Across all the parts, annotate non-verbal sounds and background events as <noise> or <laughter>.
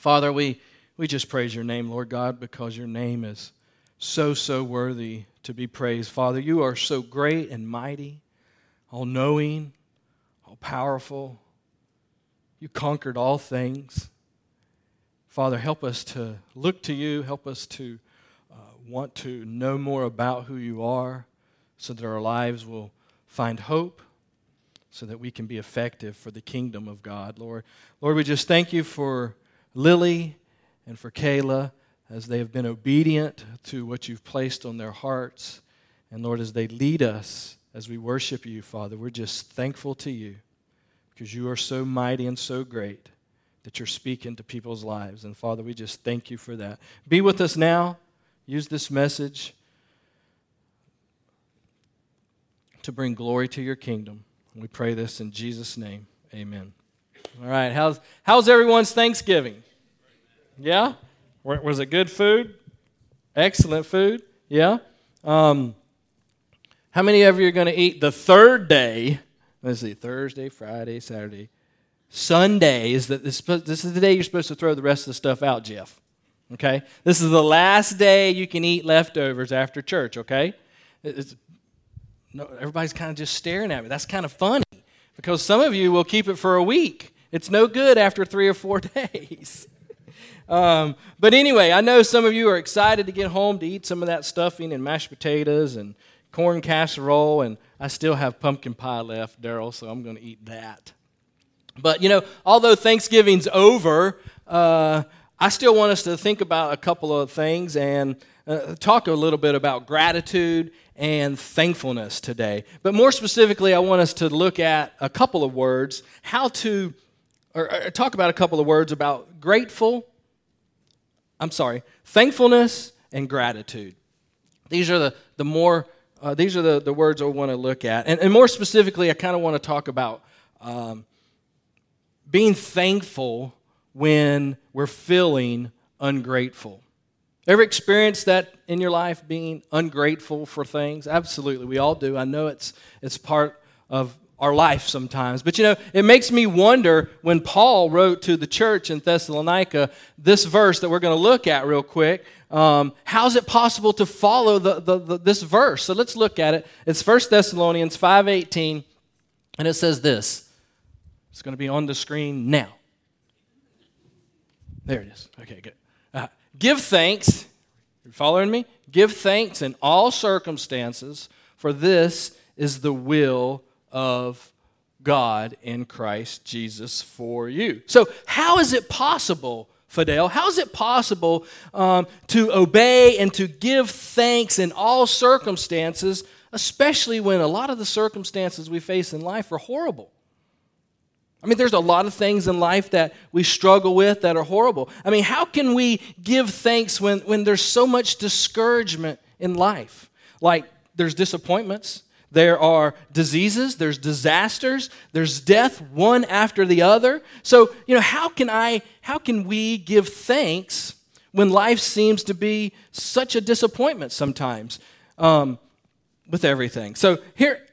Father, we, we just praise your name, Lord God, because your name is so, so worthy to be praised. Father, you are so great and mighty, all knowing, all powerful. You conquered all things. Father, help us to look to you. Help us to uh, want to know more about who you are so that our lives will find hope, so that we can be effective for the kingdom of God. Lord, Lord, we just thank you for Lily and for Kayla as they have been obedient to what you've placed on their hearts. And Lord, as they lead us as we worship you, Father, we're just thankful to you because you are so mighty and so great that you're speaking to people's lives. And Father, we just thank you for that. Be with us now. Use this message to bring glory to your kingdom. We pray this in Jesus' name. Amen. All right, how's, how's everyone's Thanksgiving? Yeah? Was it good food? Excellent food? Yeah? Um, how many of you are going to eat the third day? Let's see, Thursday, Friday, Saturday. Sunday is that this, this is the day you're supposed to throw the rest of the stuff out, Jeff. Okay? This is the last day you can eat leftovers after church, okay? It's, no, everybody's kind of just staring at me. That's kind of funny because some of you will keep it for a week. It's no good after three or four <laughs> days. Um, but anyway, I know some of you are excited to get home to eat some of that stuffing and mashed potatoes and corn casserole, and I still have pumpkin pie left, Daryl, so I'm going to eat that. But, you know, although Thanksgiving's over, uh, I still want us to think about a couple of things and uh, talk a little bit about gratitude and thankfulness today. But more specifically, I want us to look at a couple of words, how to, or, or talk about a couple of words about grateful, I'm sorry, thankfulness and gratitude. These are the, the more, uh, these are the, the words I want to look at. And, and more specifically, I kind of want to talk about um, being thankful when we're feeling ungrateful. Ever experienced that in your life, being ungrateful for things? Absolutely, we all do. I know it's, it's part of our life sometimes. But you know, it makes me wonder when Paul wrote to the church in Thessalonica this verse that we're going to look at real quick. Um, how is it possible to follow the, the, the, this verse? So let's look at it. It's 1 Thessalonians 5.18, and it says this. It's going to be on the screen now. There it is. Okay, good. Uh, give thanks. You following me? Give thanks in all circumstances, for this is the will of God in Christ Jesus for you. So, how is it possible, Fidel? How is it possible um, to obey and to give thanks in all circumstances, especially when a lot of the circumstances we face in life are horrible? I mean, there's a lot of things in life that we struggle with that are horrible. I mean, how can we give thanks when, when there's so much discouragement in life? Like, there's disappointments, there are diseases, there's disasters, there's death one after the other. So, you know, how can I, how can we give thanks when life seems to be such a disappointment sometimes um, with everything? So, here,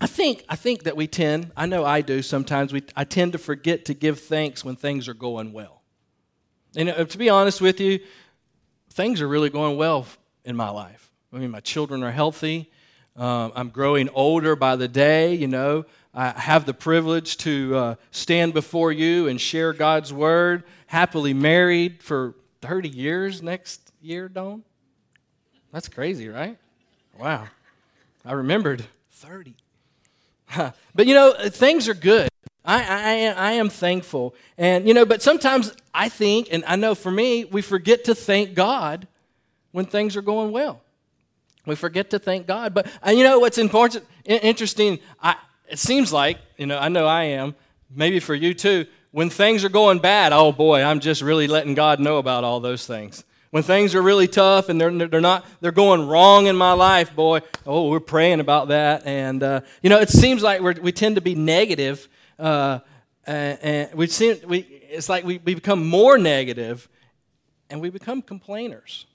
I think, I think that we tend, I know I do sometimes, we, I tend to forget to give thanks when things are going well. And uh, to be honest with you, things are really going well in my life. I mean, my children are healthy. Um, I'm growing older by the day, you know. I have the privilege to uh, stand before you and share God's word. Happily married for 30 years next year, Dawn. That's crazy, right? Wow. I remembered 30. <laughs> but you know, things are good. I, I, I am thankful. And, you know, but sometimes I think, and I know for me, we forget to thank God when things are going well. We forget to thank God. But, uh, you know, what's important, interesting, I, it seems like, you know, I know I am, maybe for you too, when things are going bad, oh boy, I'm just really letting God know about all those things. When things are really tough and they're, they're not they're going wrong in my life boy oh we're praying about that. And uh, you know it seems like we tend to be negative uh, and, and we seem we it's like we, we become more negative and we become complainers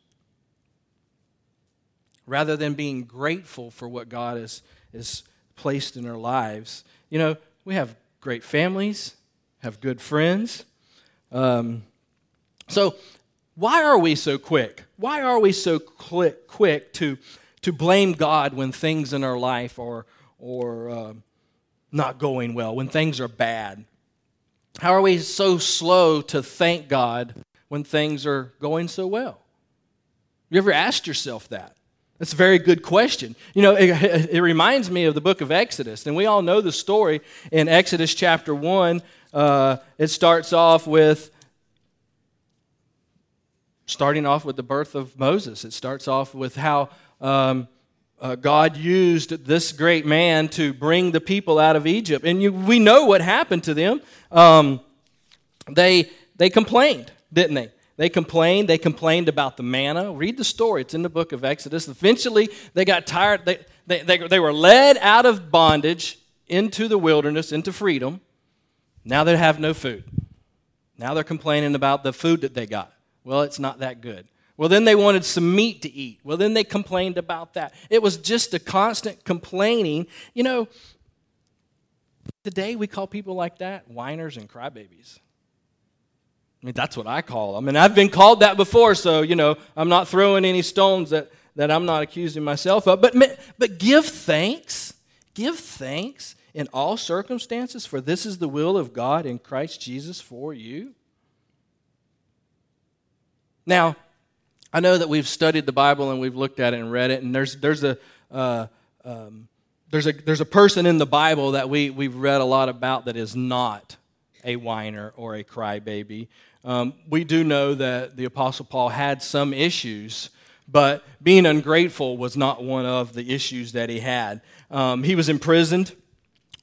rather than being grateful for what god has is placed in our lives you know we have great families have good friends Um, so, why are we so quick? Why are we so quick, quick to, to blame God when things in our life are, or uh, not going well, when things are bad? How are we so slow to thank God when things are going so well? You ever asked yourself that? That's a very good question. You know, it, <laughs> it, reminds me of the book of Exodus, and we all know the story in Exodus chapter 1. Uh, it starts off with starting off with the birth of Moses. It starts off with how um, uh, God used this great man to bring the people out of Egypt. And you, we know what happened to them. Um, they, they complained, didn't they? They complained. They complained about the manna. Read the story, it's in the book of Exodus. Eventually, they got tired. They, they, they, they were led out of bondage into the wilderness, into freedom. Now they have no food. Now they're complaining about the food that they got. Well, it's not that good. Well, then they wanted some meat to eat. Well, then they complained about that. It was just a constant complaining. You know, today we call people like that whiners and crybabies. I mean, that's what I call them. And I've been called that before, so, you know, I'm not throwing any stones that, that I'm not accusing myself of. But, but give thanks. Give thanks in all circumstances, for this is the will of God in Christ Jesus for you. Now, I know that we've studied the Bible and we've looked at it and read it, and there's, there's, a, uh, um, there's, a, there's a person in the Bible that we, we've read a lot about that is not a whiner or a crybaby. Um, we do know that the Apostle Paul had some issues, but being ungrateful was not one of the issues that he had. Um, he was imprisoned.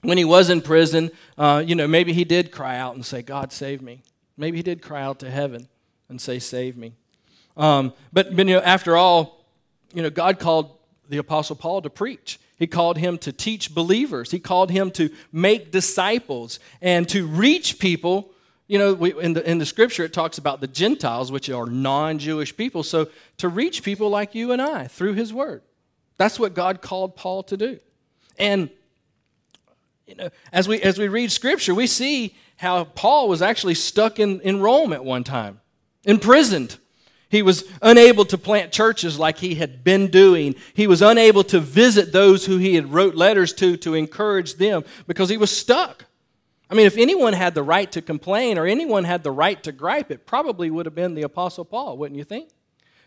When he was in prison, uh, you know, maybe he did cry out and say, God, save me. Maybe he did cry out to heaven and say, Save me. Um, but, but, you know, after all, you know, God called the Apostle Paul to preach. He called him to teach believers. He called him to make disciples and to reach people. You know, we, in, the, in the scripture, it talks about the Gentiles, which are non Jewish people. So to reach people like you and I through his word. That's what God called Paul to do. And, you know, as we, as we read scripture, we see how Paul was actually stuck in, in Rome at one time imprisoned. He was unable to plant churches like he had been doing. He was unable to visit those who he had wrote letters to to encourage them because he was stuck. I mean, if anyone had the right to complain or anyone had the right to gripe, it probably would have been the Apostle Paul, wouldn't you think?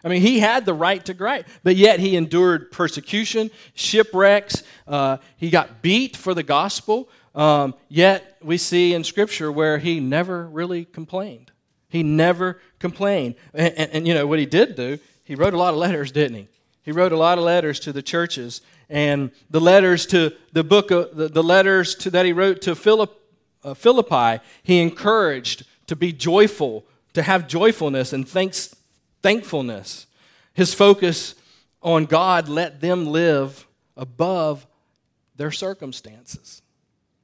I mean, he had the right to gripe, but yet he endured persecution, shipwrecks. Uh, he got beat for the gospel. Um, yet we see in Scripture where he never really complained. He never complained. And, and, and, you know, what he did do, he wrote a lot of letters, didn't he? He wrote a lot of letters to the churches. And the letters to the book, of, the, the letters to, that he wrote to Philip, uh, Philippi, he encouraged to be joyful, to have joyfulness and thanks, thankfulness. His focus on God let them live above their circumstances.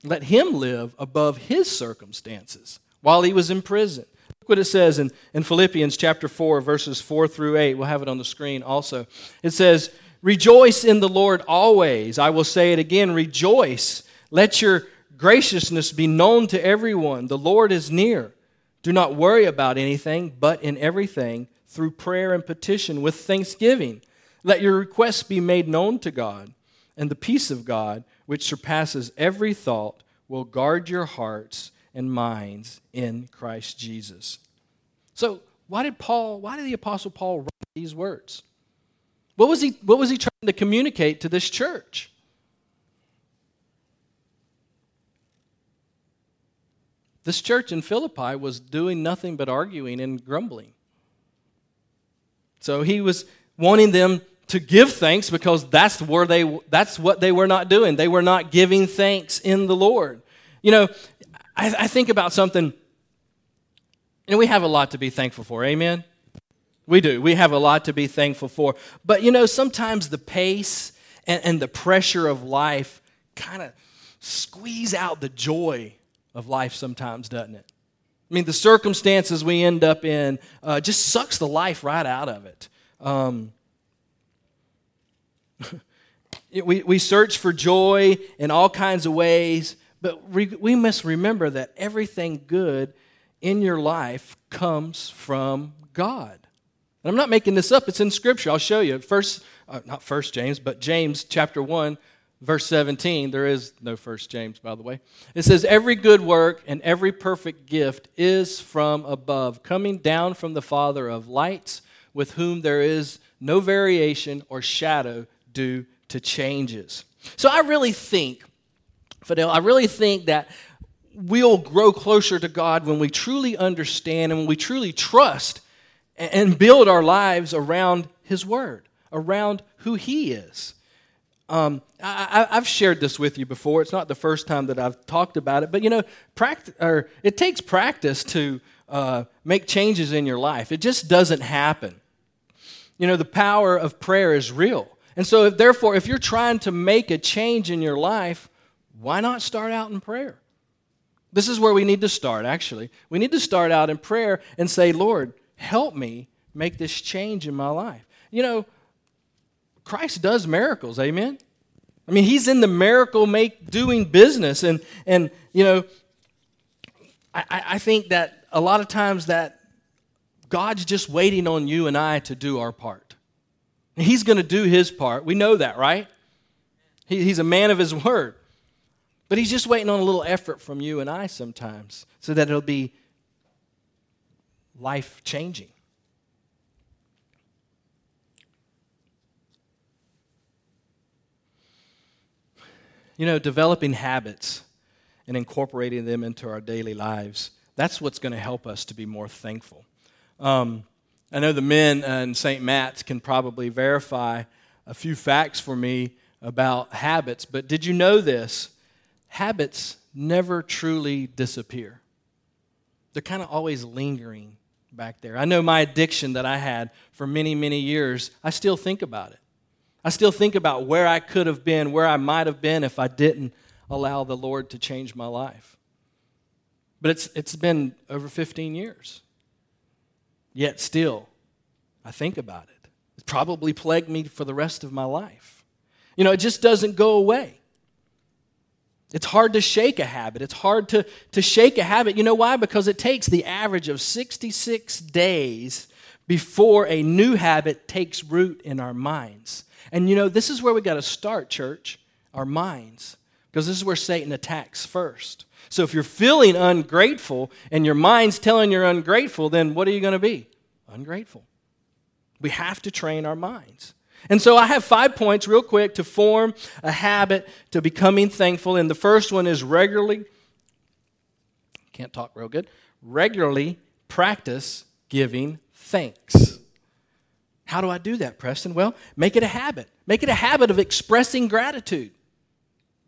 Let him live above his circumstances while he was in prison. Look what it says in, in Philippians chapter 4, verses 4 through 8. We'll have it on the screen also. It says, Rejoice in the Lord always. I will say it again, rejoice. Let your graciousness be known to everyone. The Lord is near. Do not worry about anything, but in everything, through prayer and petition with thanksgiving, let your requests be made known to God. And the peace of God, which surpasses every thought, will guard your hearts and minds in Christ Jesus. So, why did Paul, why did the Apostle Paul write these words? What was he, what was he trying to communicate to this church? This church in Philippi was doing nothing but arguing and grumbling. So he was wanting them to give thanks because that's where they that's what they were not doing. They were not giving thanks in the Lord. You know, I, I think about something, and we have a lot to be thankful for. Amen? We do. We have a lot to be thankful for. But you know, sometimes the pace and, and the pressure of life kind of squeeze out the joy of life sometimes, doesn't it? I mean, the circumstances we end up in uh, just sucks the life right out of it. Um, <laughs> we, we search for joy in all kinds of ways, but we must remember that everything good in your life comes from God. And I'm not making this up, it's in Scripture. I'll show you. First, uh, not First James, but James chapter 1, verse 17. There is no First James, by the way. It says, Every good work and every perfect gift is from above, coming down from the Father of lights, with whom there is no variation or shadow due to changes. So I really think, Fidel, I really think that we'll grow closer to God when we truly understand and when we truly trust and build our lives around His Word, around who He is. Um, I, have shared this with you before. It's not the first time that I've talked about it, but you know, or it takes practice to uh, make changes in your life. It just doesn't happen. You know, the power of prayer is real. And so, if, therefore, if you're trying to make a change in your life, why not start out in prayer? This is where we need to start, actually. We need to start out in prayer and say, Lord, help me make this change in my life. You know, Christ does miracles, amen? I mean, he's in the miracle make doing business. And, and you know, I, I think that a lot of times that God's just waiting on you and I to do our part. He's going to do his part. We know that, right? He, he's a man of his word. But he's just waiting on a little effort from you and I sometimes so that it'll be life changing. You know, developing habits and incorporating them into our daily lives, that's what's going to help us to be more thankful. Um, I know the men in St. Matt's can probably verify a few facts for me about habits, but did you know this? habits never truly disappear. They're kind of always lingering back there. I know my addiction that I had for many, many years, I still think about it. I still think about where I could have been, where I might have been if I didn't allow the Lord to change my life. But it's, it's been over 15 years. Yet still, I think about it. It probably plagued me for the rest of my life. You know, it just doesn't go away. It's hard to shake a habit. It's hard to, to shake a habit. You know why? Because it takes the average of 66 days before a new habit takes root in our minds. And you know, this is where we got to start, church, our minds, because this is where Satan attacks first. So if you're feeling ungrateful and your mind's telling you're ungrateful, then what are you going to be? Ungrateful. We have to train our minds. And so I have five points, real quick, to form a habit to becoming thankful. And the first one is regularly, can't talk real good, regularly practice giving thanks. How do I do that, Preston? Well, make it a habit. Make it a habit of expressing gratitude.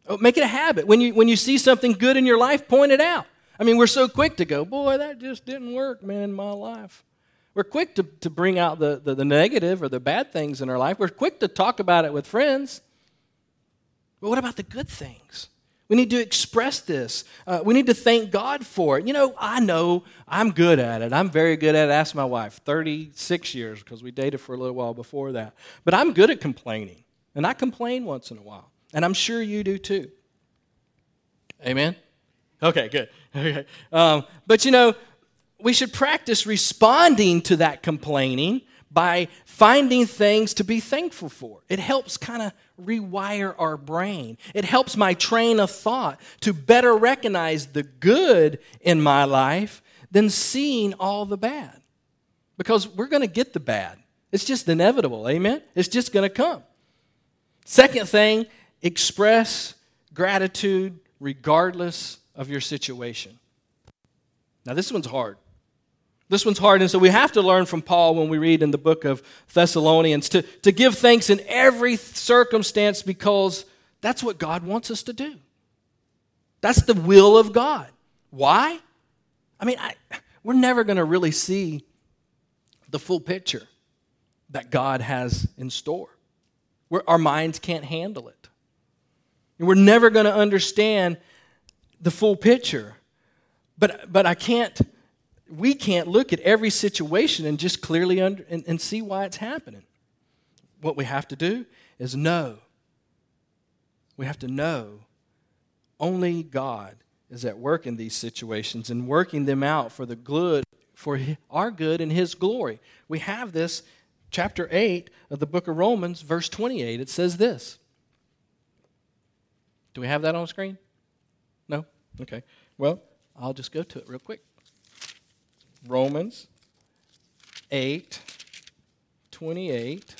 Oh, make it a habit. When you, when you see something good in your life, point it out. I mean, we're so quick to go, boy, that just didn't work, man, in my life. We're quick to, to bring out the, the, the negative or the bad things in our life. We're quick to talk about it with friends. But what about the good things? We need to express this. Uh, we need to thank God for it. You know, I know I'm good at it. I'm very good at it. Ask my wife, 36 years, because we dated for a little while before that. But I'm good at complaining. And I complain once in a while. And I'm sure you do too. Amen? Okay, good. <laughs> Okay. Um, but you know, we should practice responding to that complaining by finding things to be thankful for. It helps kind of rewire our brain. It helps my train of thought to better recognize the good in my life than seeing all the bad. Because we're going to get the bad. It's just inevitable, amen? It's just going to come. Second thing, express gratitude regardless of your situation. Now, this one's hard. This one's hard, and so we have to learn from Paul when we read in the book of Thessalonians to, to give thanks in every circumstance because that's what God wants us to do. That's the will of God. Why? I mean, I, we're never going to really see the full picture that God has in store. We're, our minds can't handle it. And we're never going to understand the full picture. But, but I can't we can't look at every situation and just clearly under, and, and see why it's happening. What we have to do is know. We have to know only God is at work in these situations and working them out for the good, for our good and His glory. We have this, chapter 8 of the book of Romans, verse 28. It says this. Do we have that on screen? No? Okay. Well, I'll just go to it real quick. Romans 8 28.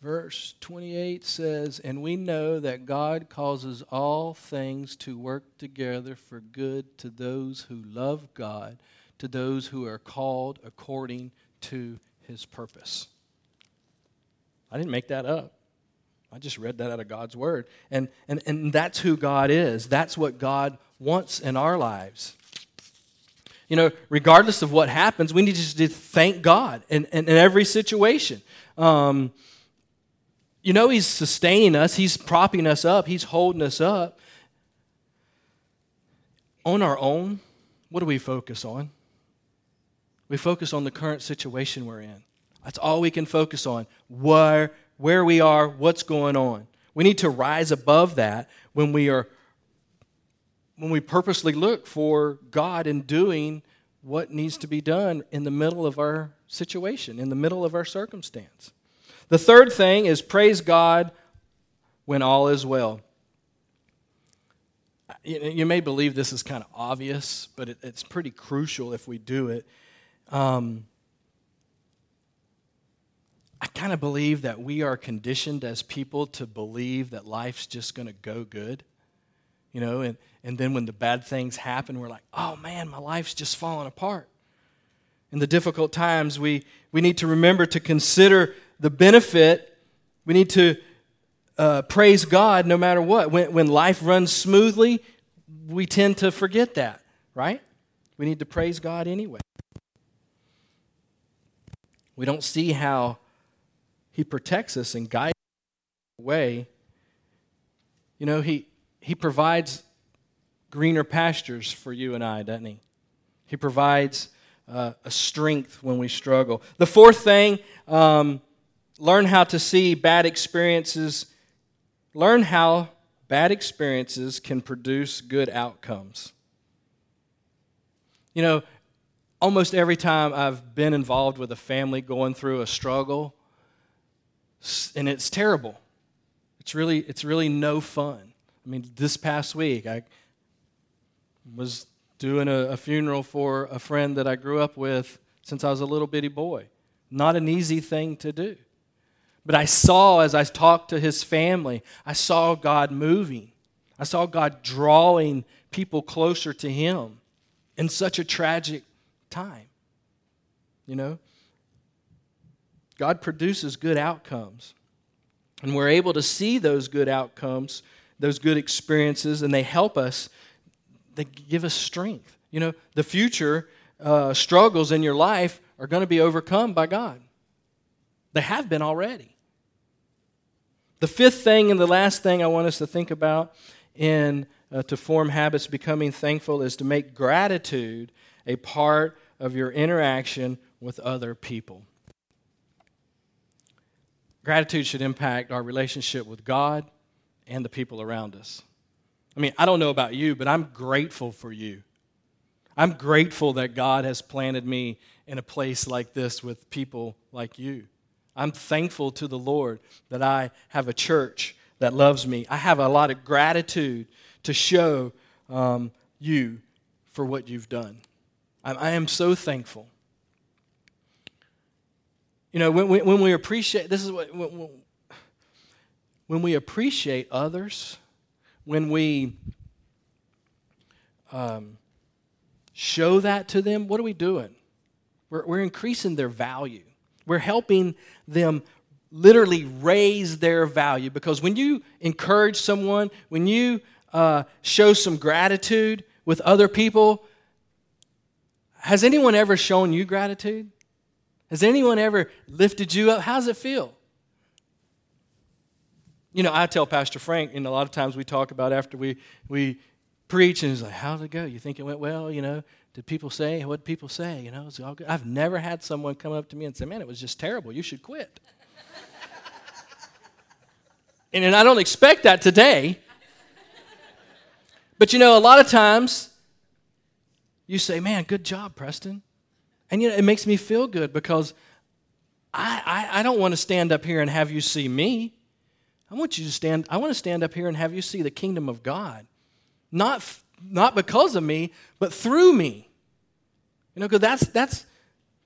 Verse 28 says, And we know that God causes all things to work together for good to those who love God, to those who are called according to his purpose. I didn't make that up. I just read that out of God's word. And, and, and that's who God is. That's what God wants in our lives. You know, regardless of what happens, we need just to thank God in, in, in every situation. Um, you know, He's sustaining us, He's propping us up, He's holding us up. On our own, what do we focus on? We focus on the current situation we're in. That's all we can focus on. Where, where we are, what's going on. We need to rise above that when we are when we purposely look for God in doing what needs to be done in the middle of our situation, in the middle of our circumstance. The third thing is praise God when all is well. You may believe this is kind of obvious, but it's pretty crucial if we do it. Um, I kind of believe that we are conditioned as people to believe that life's just going to go good. You know, and, and then when the bad things happen, we're like, oh man, my life's just falling apart. In the difficult times, we, we need to remember to consider the benefit. We need to uh, praise God no matter what. When, when life runs smoothly, we tend to forget that, right? We need to praise God anyway. We don't see how He protects us and guides us away. You know, He, he provides greener pastures for you and I, doesn't He? He provides uh, a strength when we struggle. The fourth thing, um, learn how to see bad experiences. Learn how bad experiences can produce good outcomes. You know, almost every time I've been involved with a family going through a struggle, and it's terrible. It's really, it's really no fun. I mean, this past week, I was doing a, a, funeral for a friend that I grew up with since I was a little bitty boy. Not an easy thing to do. But I saw, as I talked to his family, I saw God moving. I saw God drawing people closer to Him in such a tragic time. You know? God produces good outcomes. And we're able to see those good outcomes those good experiences and they help us, they give us strength. You know, the future uh, struggles in your life are going to be overcome by God. They have been already. The fifth thing and the last thing I want us to think about in uh, to form habits becoming thankful is to make gratitude a part of your interaction with other people. Gratitude should impact our relationship with God and the people around us. I mean, I don't know about you, but I'm grateful for you. I'm grateful that God has planted me in a place like this with people like you. I'm thankful to the Lord that I have a church that loves me. I have a lot of gratitude to show um, you for what you've done. I, I, am so thankful. You know, when, when, when we appreciate, this is what, when, when we appreciate others, when we um, show that to them, what are we doing? We're, we're increasing their value. We're helping them literally raise their value because when you encourage someone, when you uh, show some gratitude with other people, has anyone ever shown you gratitude? Has anyone ever lifted you up? How does it feel? You know, I tell Pastor Frank, and a lot of times we talk about after we, we preach, and he's like, How'd it go? You think it went well? You know, did people say? What people say? You know, it's all good. I've never had someone come up to me and say, Man, it was just terrible. You should quit. <laughs> and, And I don't expect that today. But you know, a lot of times you say, man, good job, Preston. And you know, it makes me feel good because I, I, I don't want to stand up here and have you see me. I want you to stand, I want to stand up here and have you see the kingdom of God. Not, not because of me, but through me. You know, because that's, that's,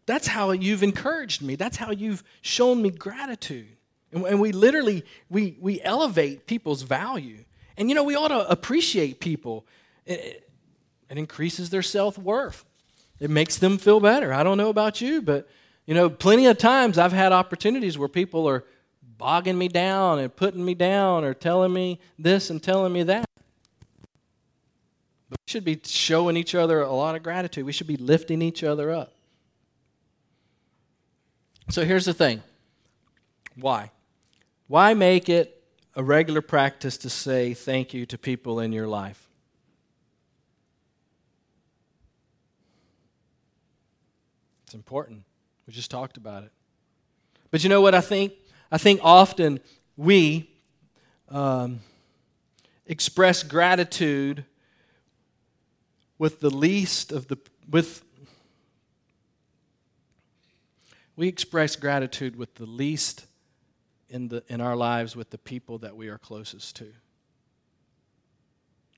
that's how you've encouraged me. That's how you've shown me gratitude. And, and we literally, we, we elevate people's value. And you know, we ought to appreciate people. It, it increases their self-worth. It makes them feel better. I don't know about you, but you know, plenty of times I've had opportunities where people are bogging me down and putting me down or telling me this and telling me that. But we should be showing each other a lot of gratitude. We should be lifting each other up. So here's the thing why? Why make it a regular practice to say thank you to people in your life? It's important. We just talked about it. But you know what I think? I think often we um, express gratitude with the least of the with we express gratitude with the least in the in our lives with the people that we are closest to.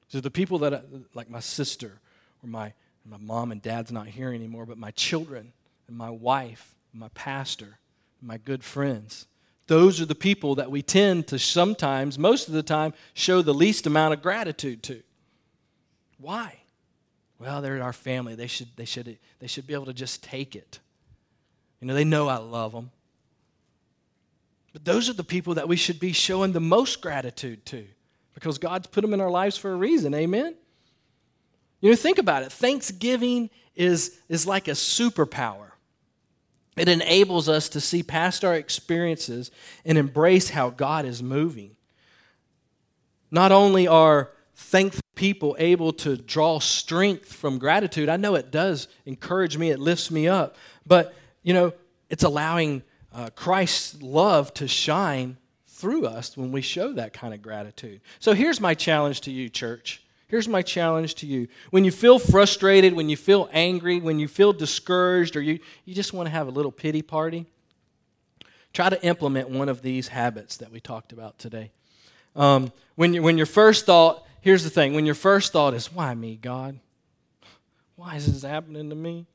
So the people that like my sister or my my mom and dad's not here anymore, but my children and my wife, and my pastor, and my good friends. Those are the people that we tend to sometimes, most of the time, show the least amount of gratitude to. Why? Well, they're our family. They should, they should, they should be able to just take it. You know, they know I love them. But those are the people that we should be showing the most gratitude to because God's put them in our lives for a reason. Amen? You know, think about it. Thanksgiving is, is like a superpower. It enables us to see past our experiences and embrace how God is moving. Not only are thankful people able to draw strength from gratitude, I know it does encourage me, it lifts me up, but you know, it's allowing uh, Christ's love to shine through us when we show that kind of gratitude. So here's my challenge to you, church. Here's my challenge to you. When you feel frustrated, when you feel angry, when you feel discouraged, or you, you just want to have a little pity party, try to implement one of these habits that we talked about today. Um, when, you, when your first thought, here's the thing when your first thought is, Why me, God? Why is this happening to me?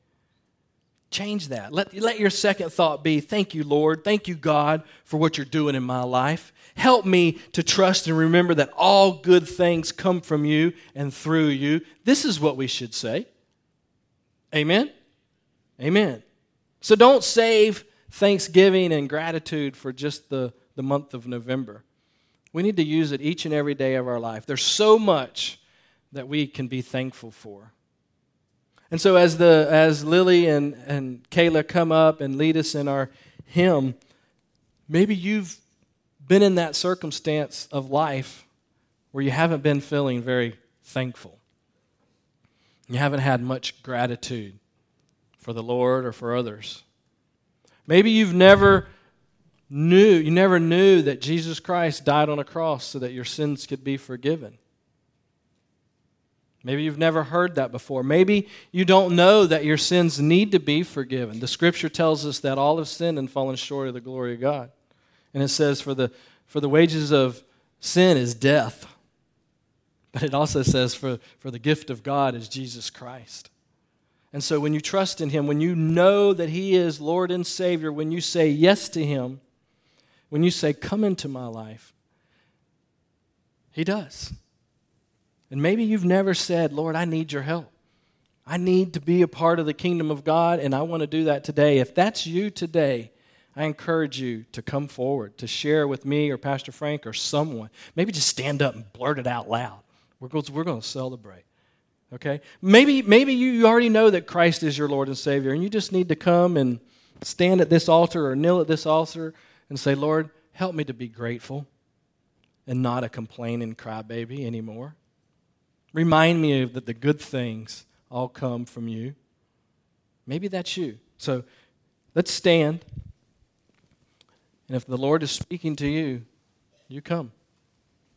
Change that. Let, let your second thought be, Thank you, Lord. Thank you, God, for what you're doing in my life. Help me to trust and remember that all good things come from you and through you. This is what we should say. Amen? Amen. So don't save thanksgiving and gratitude for just the, the month of November. We need to use it each and every day of our life. There's so much that we can be thankful for. And so as the as Lily and, and Kayla come up and lead us in our hymn, maybe you've been in that circumstance of life where you haven't been feeling very thankful. You haven't had much gratitude for the Lord or for others. Maybe you've never knew, you never knew that Jesus Christ died on a cross so that your sins could be forgiven. Maybe you've never heard that before. Maybe you don't know that your sins need to be forgiven. The scripture tells us that all have sinned and fallen short of the glory of God. And it says, for the, for the wages of sin is death. But it also says, for, for the gift of God is Jesus Christ. And so when you trust in Him, when you know that He is Lord and Savior, when you say yes to Him, when you say, Come into my life, He does. And maybe you've never said, Lord, I need your help. I need to be a part of the kingdom of God, and I want to do that today. If that's you today, I encourage you to come forward, to share with me or Pastor Frank or someone. Maybe just stand up and blurt it out loud. We're going to, we're going to celebrate. Okay? Maybe, maybe you already know that Christ is your Lord and Savior, and you just need to come and stand at this altar or kneel at this altar and say, Lord, help me to be grateful and not a complaining crybaby anymore. Remind me of that the good things all come from you. Maybe that's you. So let's stand. And if the Lord is speaking to you, you come.